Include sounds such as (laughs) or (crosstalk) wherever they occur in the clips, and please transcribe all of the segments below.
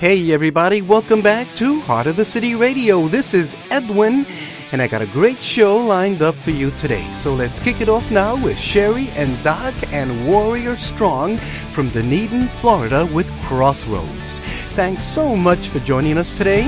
Hey, everybody, welcome back to Heart of the City Radio. This is Edwin, and I got a great show lined up for you today. So let's kick it off now with Sherry and Doc and Warrior Strong from Dunedin, Florida, with Crossroads. Thanks so much for joining us today.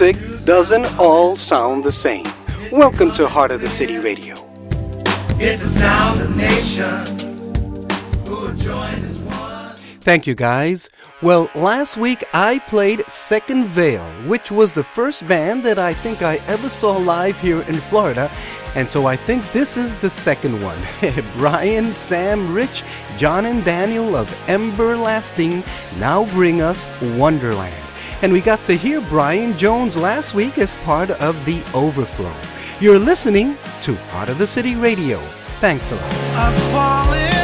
music doesn't all sound the same. Welcome to Heart of the City Radio. It's the sound of nations who join as one. Thank you, guys. Well, last week I played Second Veil, which was the first band that I think I ever saw live here in Florida. And so I think this is the second one. (laughs) Brian, Sam, Rich, John, and Daniel of Emberlasting now bring us Wonderland and we got to hear Brian Jones last week as part of The Overflow. You're listening to Heart of the City Radio. Thanks a lot.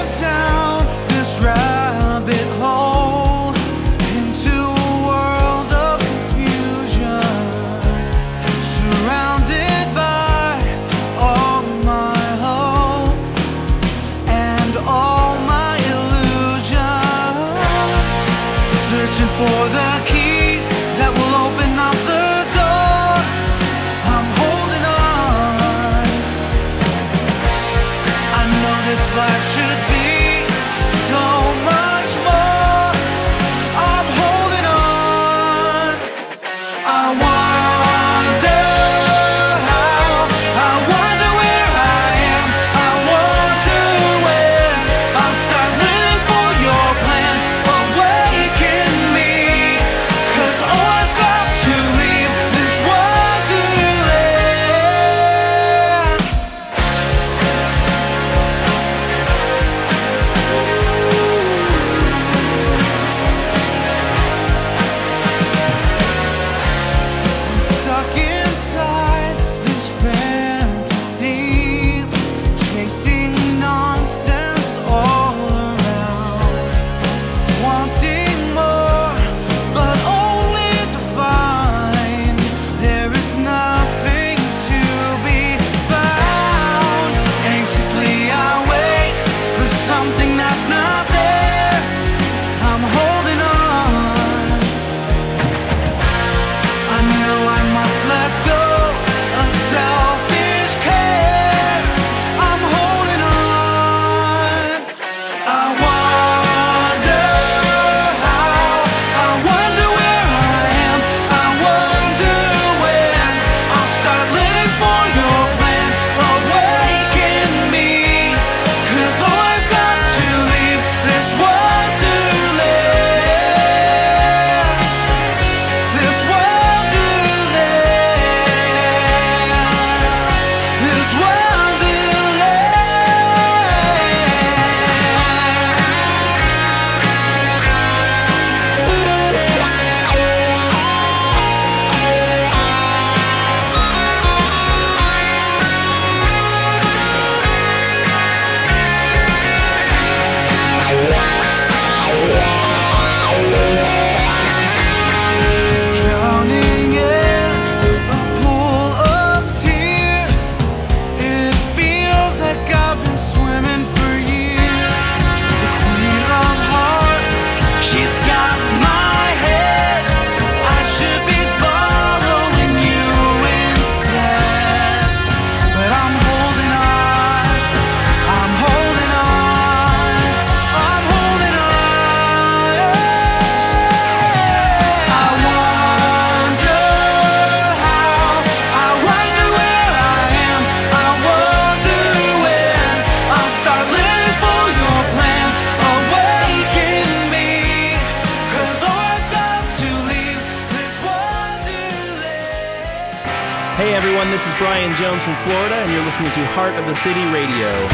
Listening to Heart of the City Radio.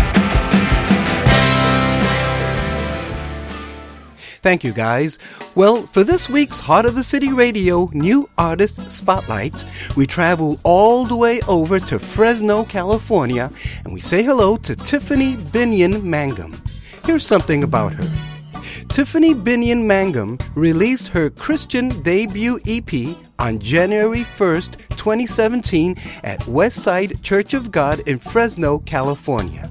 Thank you, guys. Well, for this week's Heart of the City Radio New Artist Spotlight, we travel all the way over to Fresno, California, and we say hello to Tiffany Binion Mangum. Here's something about her. Tiffany Binion Mangum released her Christian debut EP on January 1st, 2017 at Westside Church of God in Fresno, California.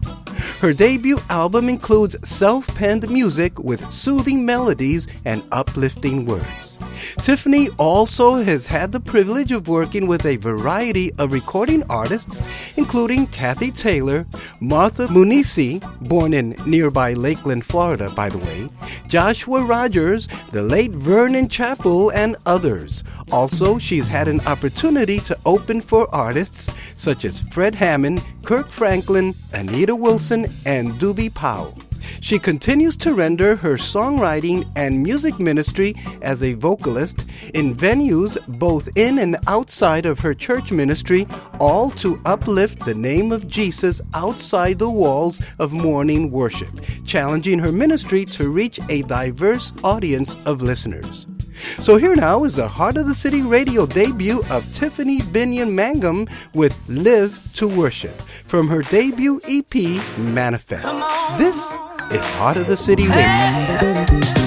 Her debut album includes self penned music with soothing melodies and uplifting words. Tiffany also has had the privilege of working with a variety of recording artists, including Kathy Taylor, Martha Munizzi, born in nearby Lakeland, Florida, by the way, Joshua Rogers, the late Vernon Chappell, and others. Also, she's had an opportunity to open for artists such as Fred Hammond, Kirk Franklin, Anita Wilson, and Doobie Powell. She continues to render her songwriting and music ministry as a vocalist in venues both in and outside of her church ministry, all to uplift the name of Jesus outside the walls of morning worship, challenging her ministry to reach a diverse audience of listeners. So here now is the Heart of the City radio debut of Tiffany Binion Mangum with Live to Worship from her debut EP Manifest. This is Heart of the City Radio.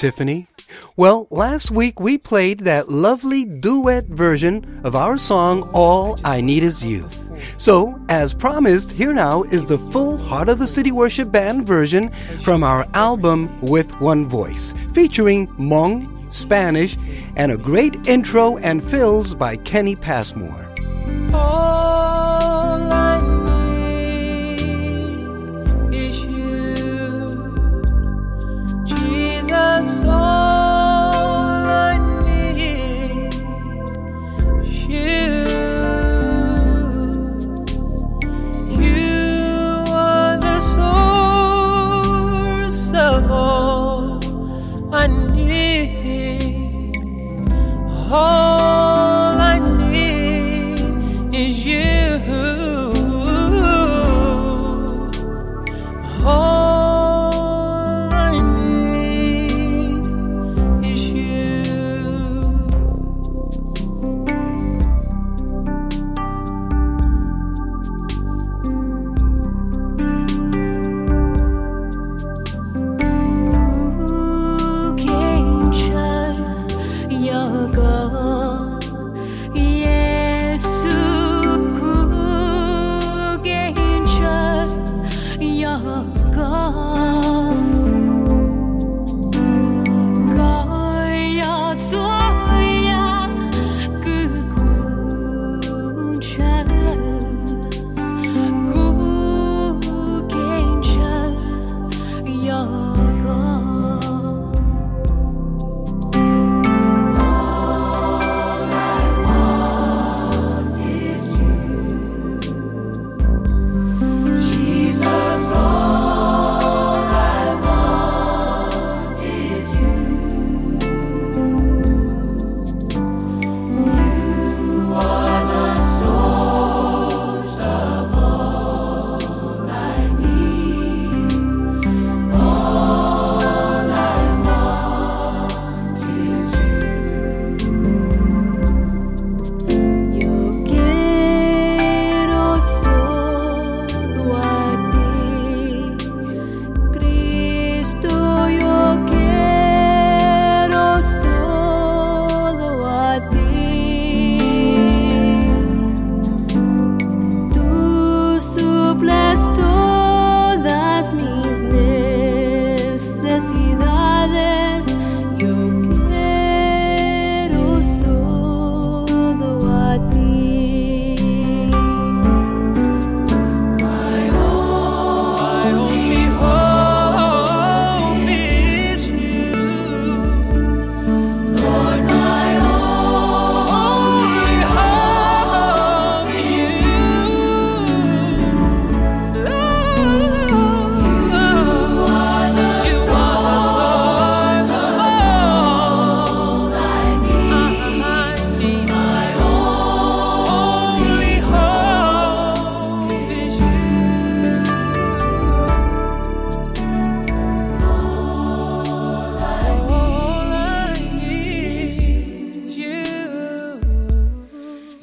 Tiffany? Well, last week we played that lovely duet version of our song All I Need Is You. So, as promised, here now is the full Heart of the City Worship Band version from our album With One Voice, featuring Hmong, Spanish, and a great intro and fills by Kenny Passmore. Oh. That's all I need. You, you are the source of all I need.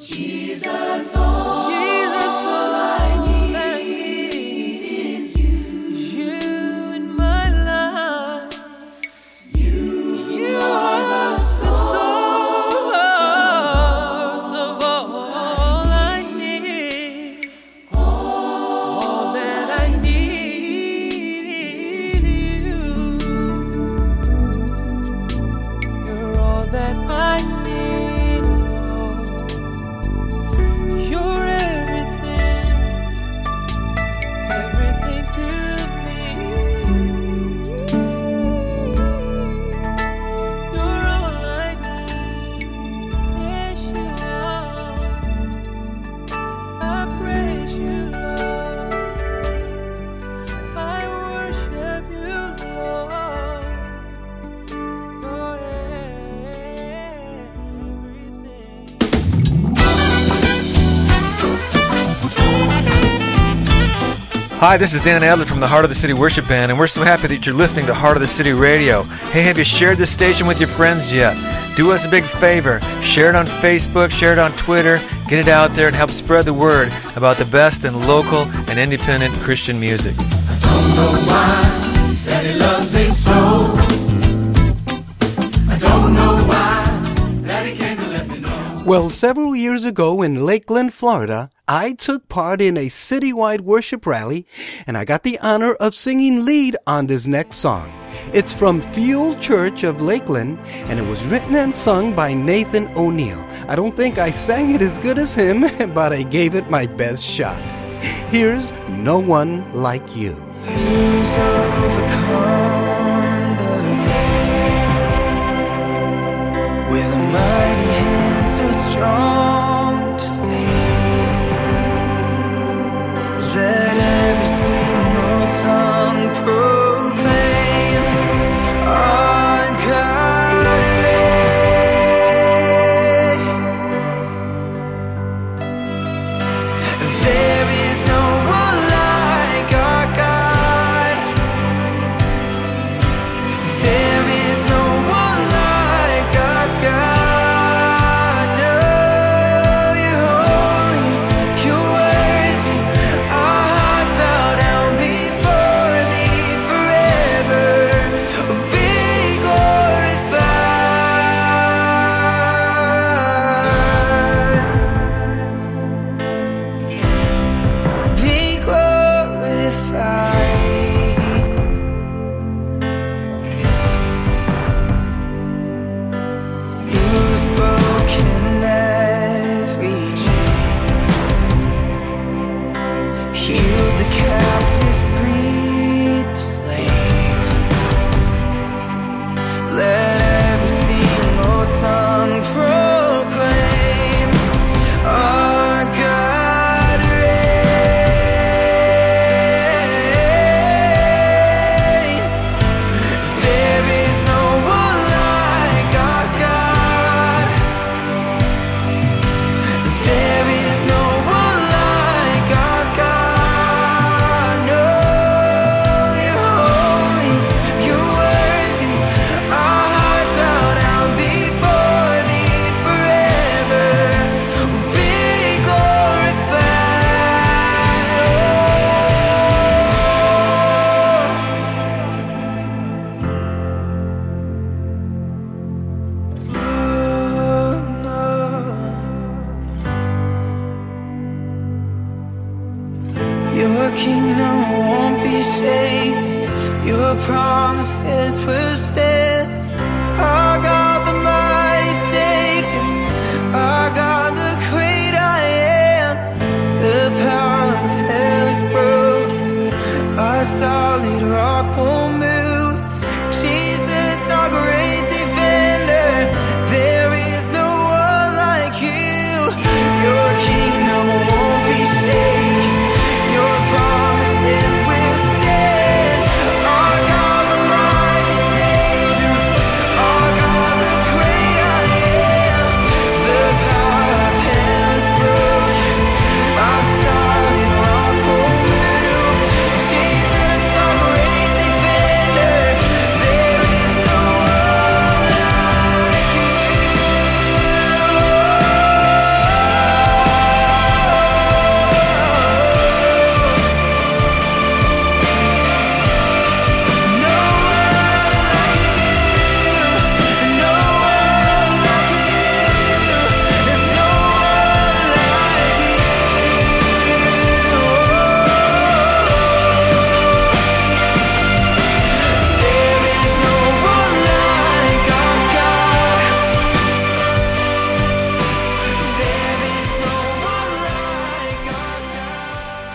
Jesus. Oh. Hi, this is Dan Adler from the Heart of the City Worship Band, and we're so happy that you're listening to Heart of the City Radio. Hey, have you shared this station with your friends yet? Do us a big favor. Share it on Facebook, share it on Twitter, get it out there and help spread the word about the best in local and independent Christian music. Well, several years ago in Lakeland, Florida, I took part in a citywide worship rally and I got the honor of singing lead on this next song. It's from Fuel Church of Lakeland and it was written and sung by Nathan O'Neill. I don't think I sang it as good as him, (laughs) but I gave it my best shot. Here's No One Like You. Overcome the with a mighty hand so strong tongue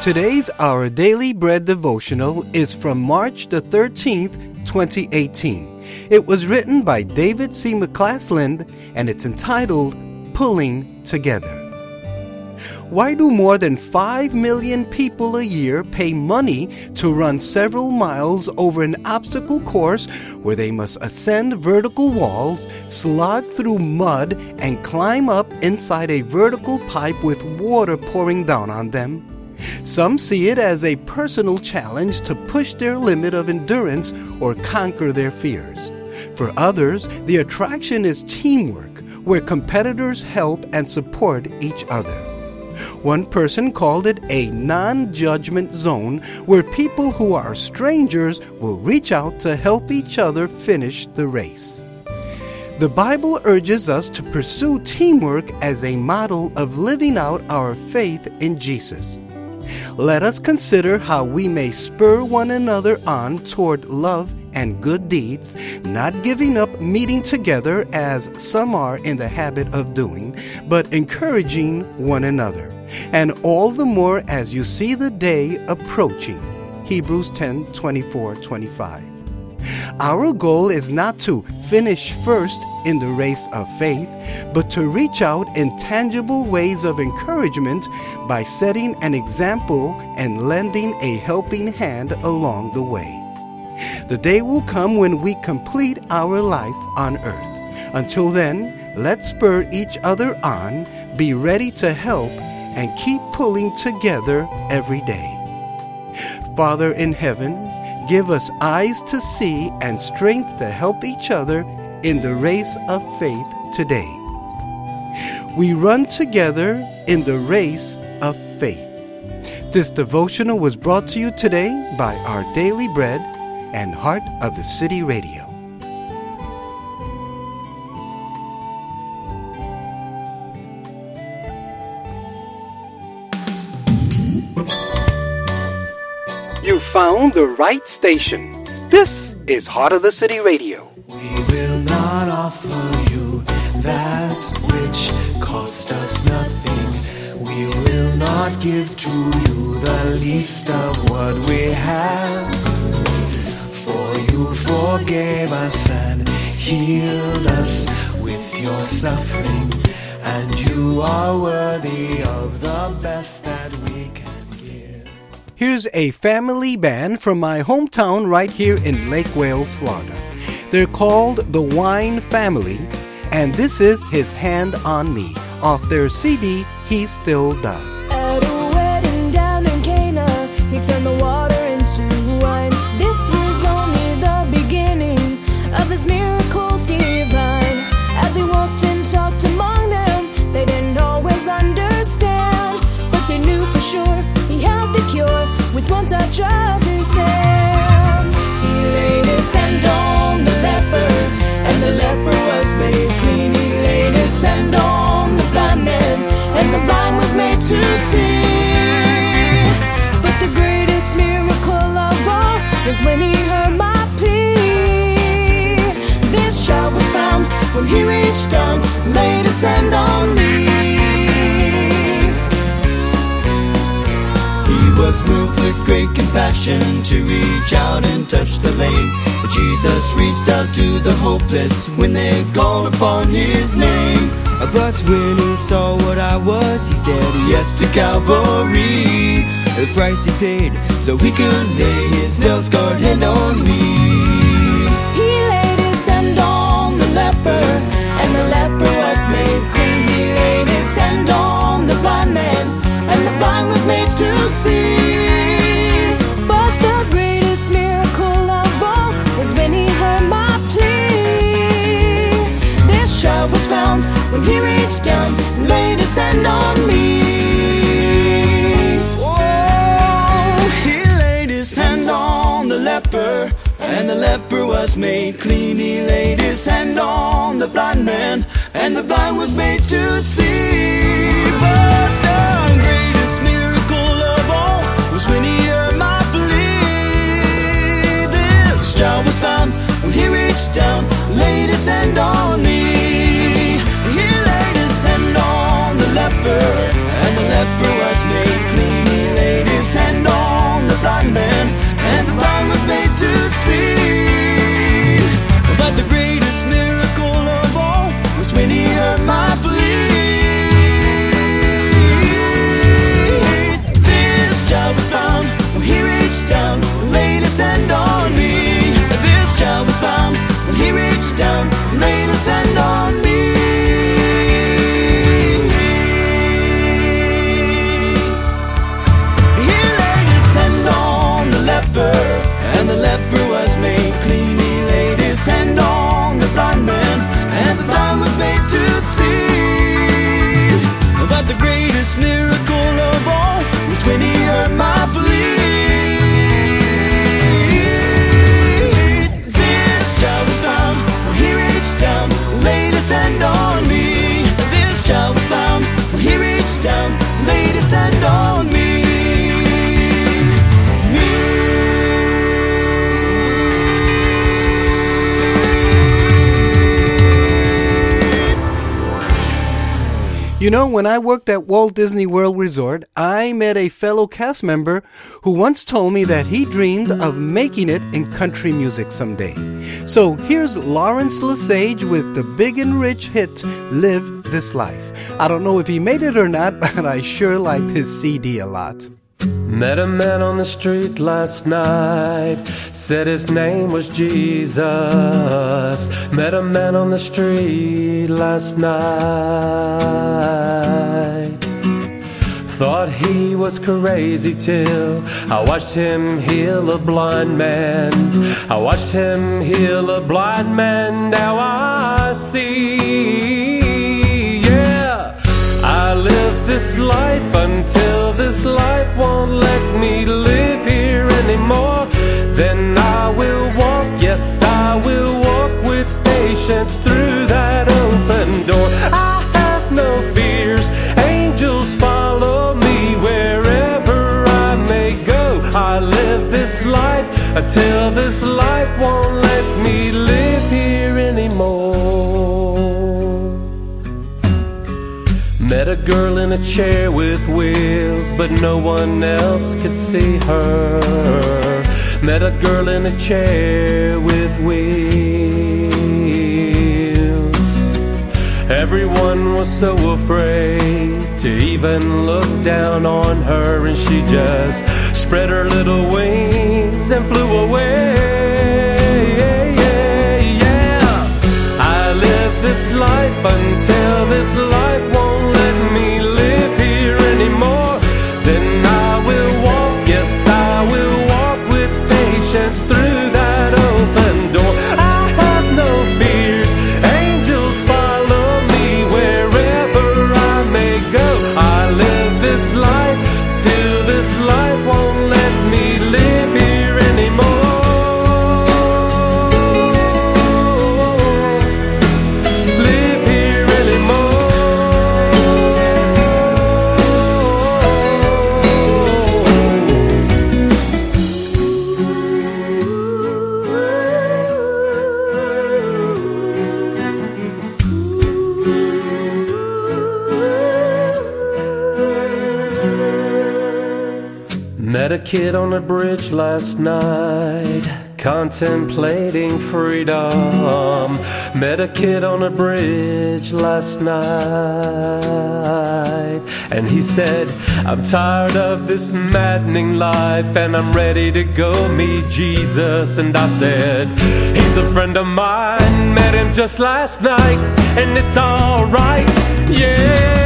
Today's Our Daily Bread devotional is from March the 13th, 2018. It was written by David C. McCasland and it's entitled Pulling Together. Why do more than 5 million people a year pay money to run several miles over an obstacle course where they must ascend vertical walls, slog through mud, and climb up inside a vertical pipe with water pouring down on them? Some see it as a personal challenge to push their limit of endurance or conquer their fears. For others, the attraction is teamwork, where competitors help and support each other. One person called it a non judgment zone where people who are strangers will reach out to help each other finish the race. The Bible urges us to pursue teamwork as a model of living out our faith in Jesus. Let us consider how we may spur one another on toward love and good deeds, not giving up meeting together as some are in the habit of doing, but encouraging one another, and all the more as you see the day approaching. Hebrews 10 24 25. Our goal is not to finish first in the race of faith, but to reach out in tangible ways of encouragement by setting an example and lending a helping hand along the way. The day will come when we complete our life on earth. Until then, let's spur each other on, be ready to help, and keep pulling together every day. Father in heaven, give us eyes to see and strength to help each other in the race of faith today. We run together in the race of faith. This devotional was brought to you today by Our Daily Bread and Heart of the City Radio. Found the right station. This is Heart of the City Radio. We will not offer you that which cost us nothing. We will not give to you the least of what we have. For you forgave us and healed us with your suffering. And you are worthy of the best that we can. Here's a family band from my hometown right here in Lake Wales, Florida. They're called the Wine Family, and this is His Hand on Me off their CD, He Still Does. His hand on the leper, and the leper was made clean. On the blind man, and the blind was made to see. But the greatest miracle of all was when he heard my plea. This child was found when he reached down, laid his hand on me. Moved with great compassion to reach out and touch the lame. But Jesus reached out to the hopeless when they called upon his name. But when he saw what I was, he said yes to Calvary. The price he paid so he could lay his nail scarred hand on me. The leper was made clean. He laid his hand on the blind man, and the blind was made to see. But the greatest miracle of all was when he heard my plea. This child was found when he reached down, laid his hand on me. He laid his hand on the leper, and the leper was made clean. He laid his hand on the blind man, the was made to see. You know, when I worked at Walt Disney World Resort, I met a fellow cast member who once told me that he dreamed of making it in country music someday. So here's Lawrence Lesage with the big and rich hit Live This Life. I don't know if he made it or not, (laughs) but I sure liked his CD a lot. Met a man on the street last night, said his name was Jesus. Met a man on the street last night. Thought he was crazy till I watched him heal a blind man. I watched him heal a blind man, now I see. Yeah, I live this life until this life won't let me live girl in a chair with wheels, but no one else could see her. Met a girl in a chair with wheels. Everyone was so afraid to even look down on her, and she just spread her little wings and flew away. I live this life until this life Met a kid on a bridge last night, contemplating freedom. Met a kid on a bridge last night, and he said, I'm tired of this maddening life, and I'm ready to go meet Jesus. And I said, He's a friend of mine, met him just last night, and it's alright, yeah.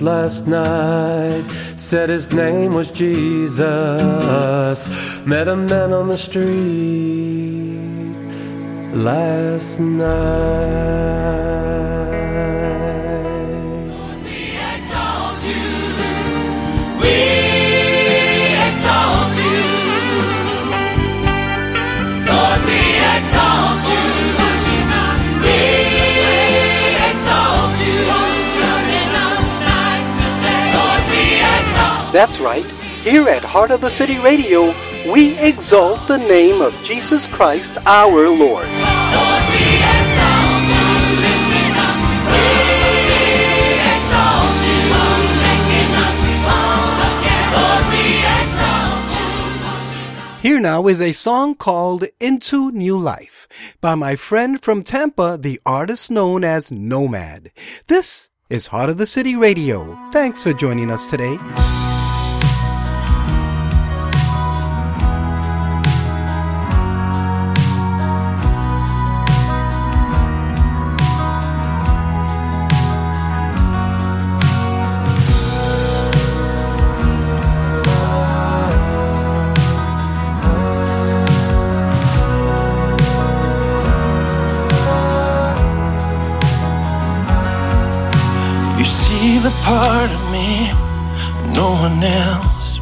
Last night, said his name was Jesus. Met a man on the street last night. We exalt you. We That's right. Here at Heart of the City Radio, we exalt the name of Jesus Christ our Lord. Here now is a song called Into New Life by my friend from Tampa, the artist known as Nomad. This is Heart of the City Radio. Thanks for joining us today.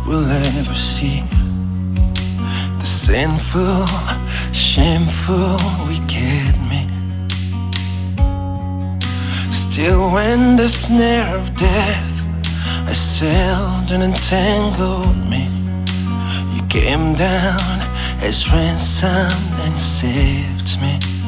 Will ever see. The sinful, shameful, wicked me. Still, when the snare of death assailed and entangled me, you came down as ransom and saved me.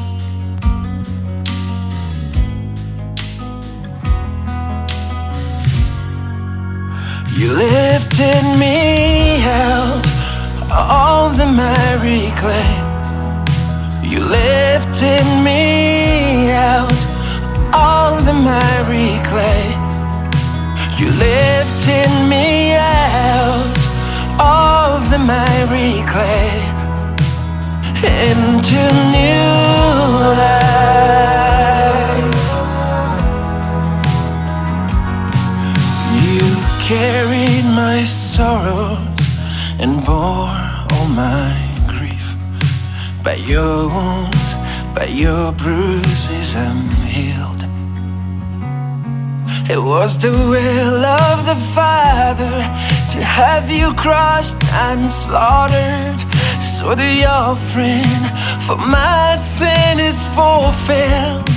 You lifted me out of the miry clay. You lifted me out of the miry clay. You lifted me out of the miry clay into new life. You carried my sorrows and bore all my grief. By your wounds, by your bruises, I'm healed. It was the will of the Father to have you crushed and slaughtered, so the offering for my sin is fulfilled.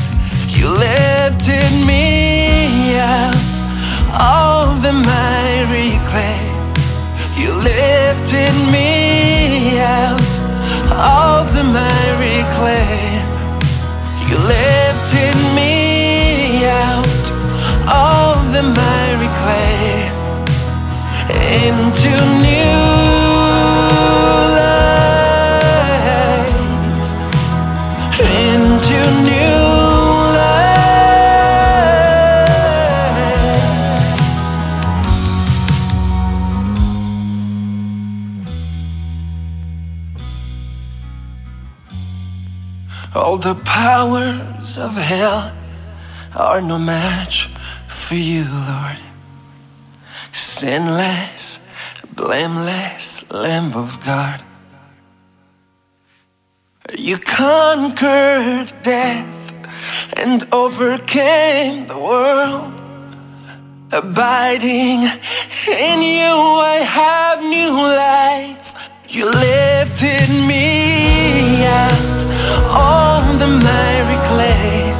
You lifted me out of the miry clay. You lifted me out of the miry clay. You lifted me out of the miry clay into new life. Into new All the powers of hell are no match for you, Lord. Sinless, blameless Lamb of God. You conquered death and overcame the world. Abiding in you, I have new life. You lifted me out on the miry clay.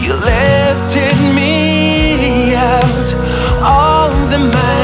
You lifted me out on the miry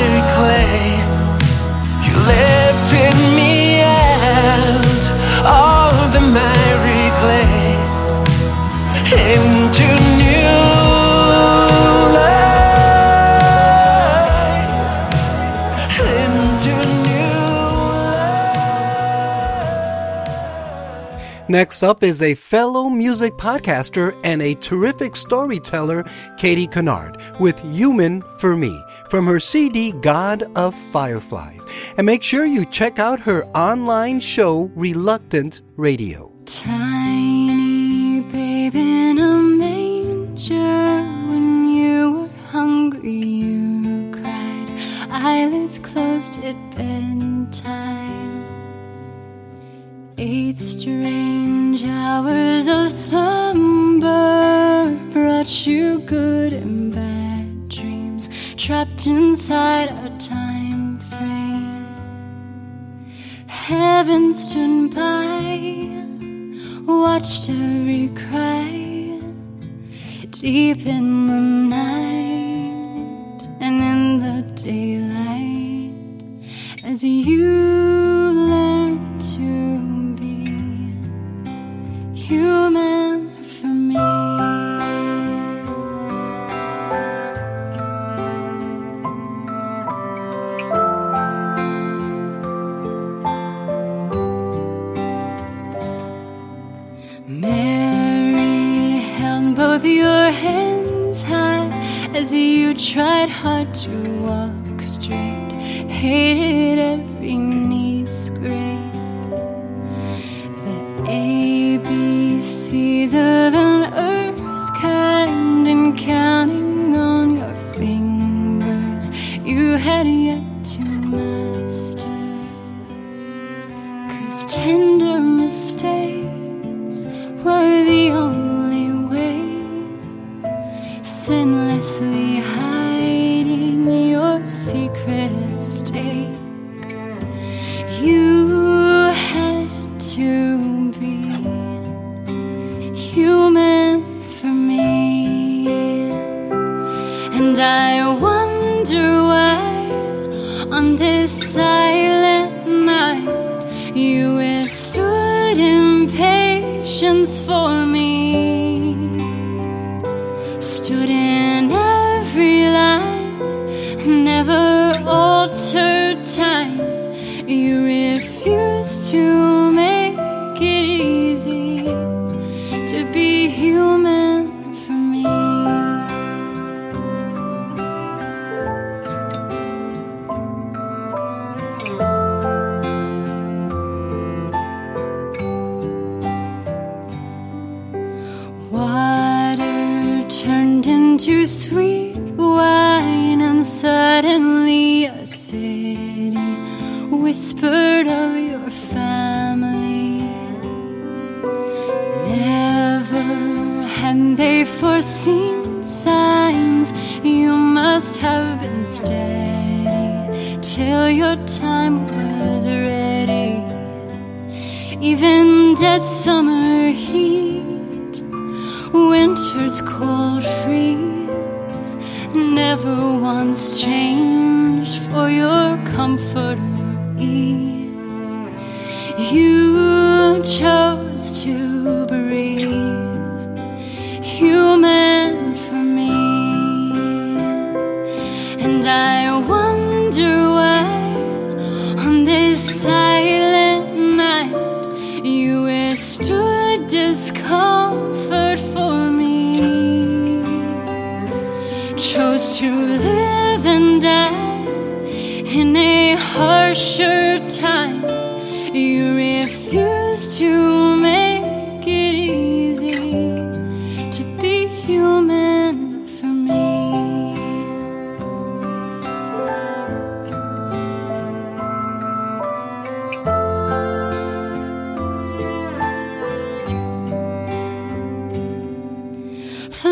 Next up is a fellow music podcaster and a terrific storyteller, Katie Kennard, with Human for Me from her CD God of Fireflies. And make sure you check out her online show, Reluctant Radio. Tiny babe in a manger. When you were hungry, you cried. Eyelids closed at bedtime. Eight strange hours of slumber brought you good and bad dreams, trapped inside a time frame. Heaven stood by, watched every cry, deep in the night and in the daylight, as you.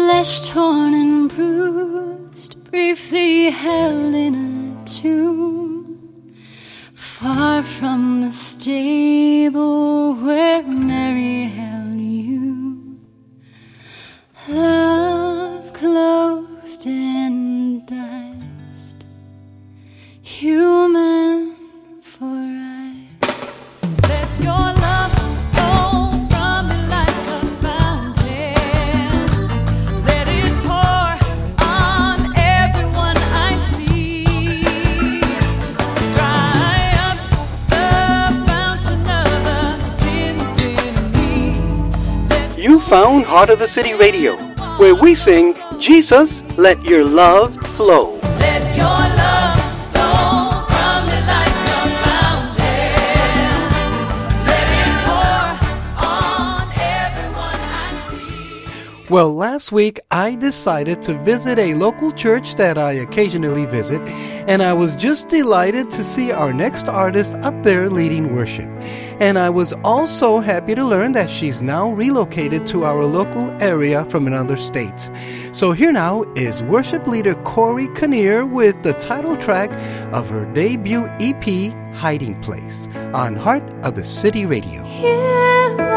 flesh torn and bruised, briefly held in a tomb, far from the stable where Mary held. Heart of the City Radio, where we sing, Jesus, let your love flow. Well, last week I decided to visit a local church that I occasionally visit, and I was just delighted to see our next artist up there leading worship and I was also happy to learn that she's now relocated to our local area from another state. So here now is worship leader Corey Kinnear with the title track of her debut EP, Hiding Place, on Heart of the City Radio. Yeah.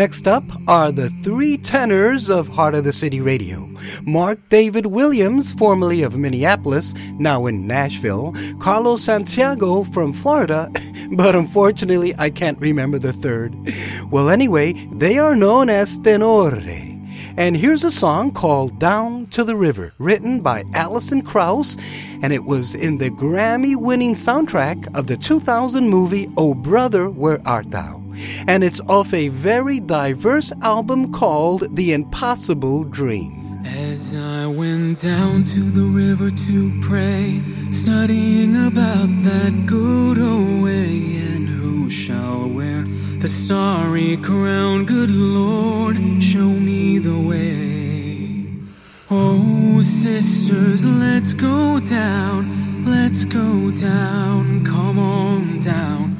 Next up are the three tenors of Heart of the City Radio Mark David Williams, formerly of Minneapolis, now in Nashville, Carlos Santiago from Florida, (laughs) but unfortunately I can't remember the third. Well, anyway, they are known as Tenore. And here's a song called Down to the River, written by Alison Krauss, and it was in the Grammy winning soundtrack of the 2000 movie Oh Brother, Where Art Thou? And it's off a very diverse album called The Impossible Dream. As I went down to the river to pray, studying about that good old way, and who shall wear the starry crown? Good Lord, show me the way. Oh, sisters, let's go down, let's go down, come on down.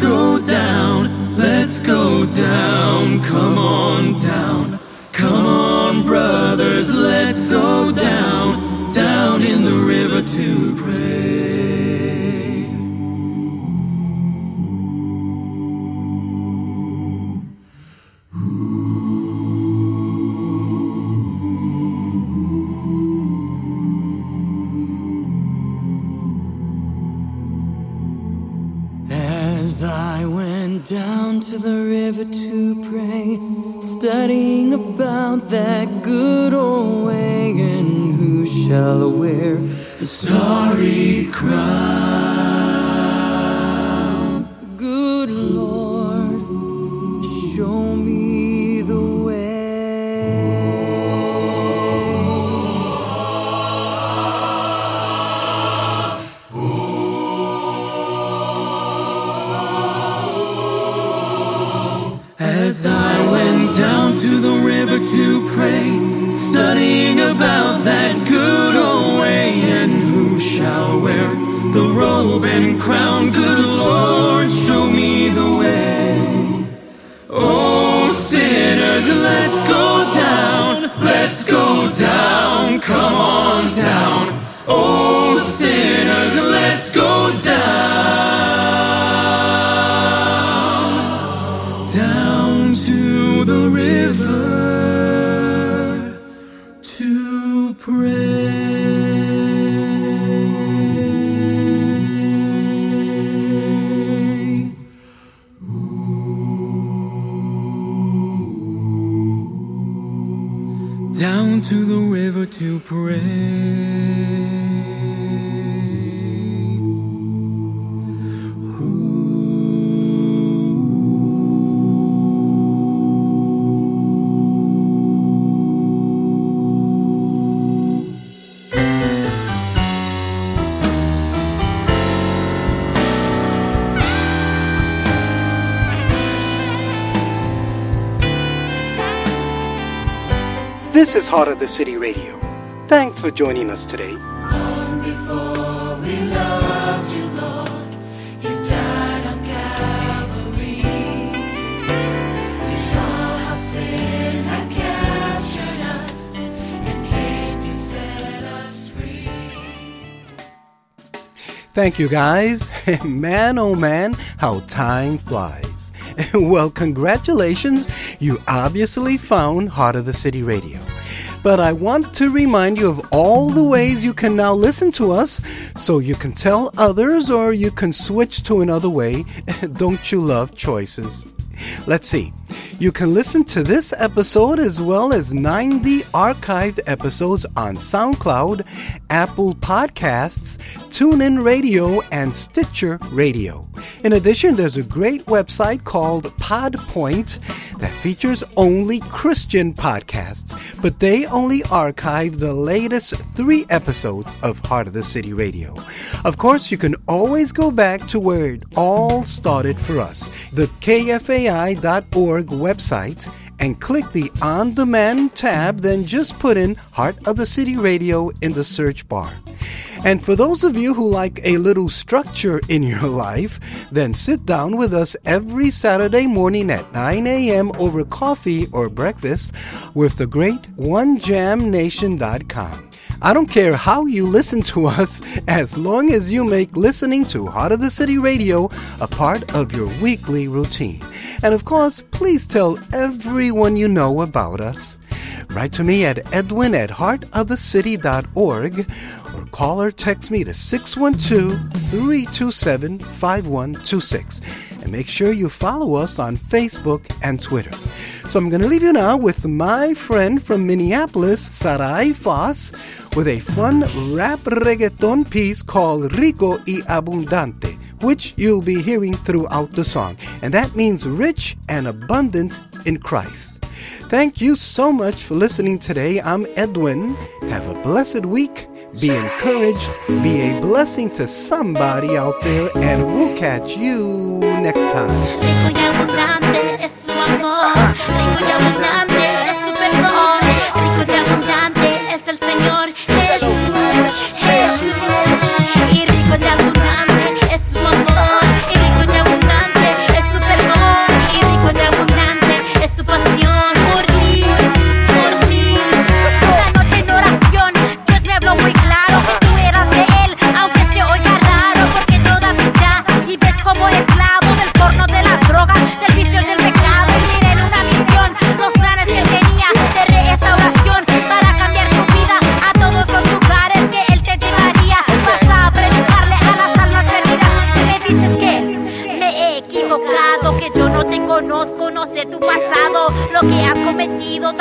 go down, let's go down, come on down. Come on, brothers, let's go down, down in the river to pray. As I went down to the river to pray, studying about that good old way, and who shall wear the starry crown? To pray, studying about that good old way, and who shall wear the robe and crown? Good Lord, show me the way. Oh, sinners, let's go down, let's go down, come on down. Oh, This is Heart of the City Radio. Thanks for joining us today. Before we loved you, Lord, you died on Calvary. We saw how sin had captured us and came to set us free. Thank you, guys. (laughs) Man, oh man, how time flies. (laughs) well, congratulations. You obviously found Heart of the City Radio. But I want to remind you of all the ways you can now listen to us so you can tell others or you can switch to another way. (laughs) Don't you love choices? Let's see. You can listen to this episode as well as 90 archived episodes on SoundCloud, Apple Podcasts, TuneIn Radio, and Stitcher Radio. In addition, there's a great website called Podpoint that features only Christian podcasts, but they only archive the latest three episodes of Heart of the City Radio. Of course, you can always go back to where it all started for us the KFAI.org website and click the On Demand tab, then just put in Heart of the City Radio in the search bar. And for those of you who like a little structure in your (laughs) life, then sit down with us every Saturday morning at 9 a.m. over coffee or breakfast with the great OneJamNation.com. I don't care how you listen to (laughs) us as long as you make listening to Heart of the City Radio a part of your weekly routine. And of course, please tell everyone you know about us. Write to me at edwin at heartofthecity.org or call or text me to 612-327-5126. And make sure you follow us on Facebook and Twitter. So I'm going to leave you now with my friend from Minneapolis, Sarai Foss, with a fun rap reggaeton piece called Rico y Abundante, which you'll be hearing throughout the song. And that means rich and abundant in Christ. Thank you so much for listening today. I'm Edwin. Have a blessed week. Be encouraged. Be a blessing to somebody out there, and we'll catch you next time.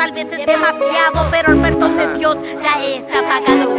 Tal vez es demasiado, pero el perdón de Dios ya está pagado.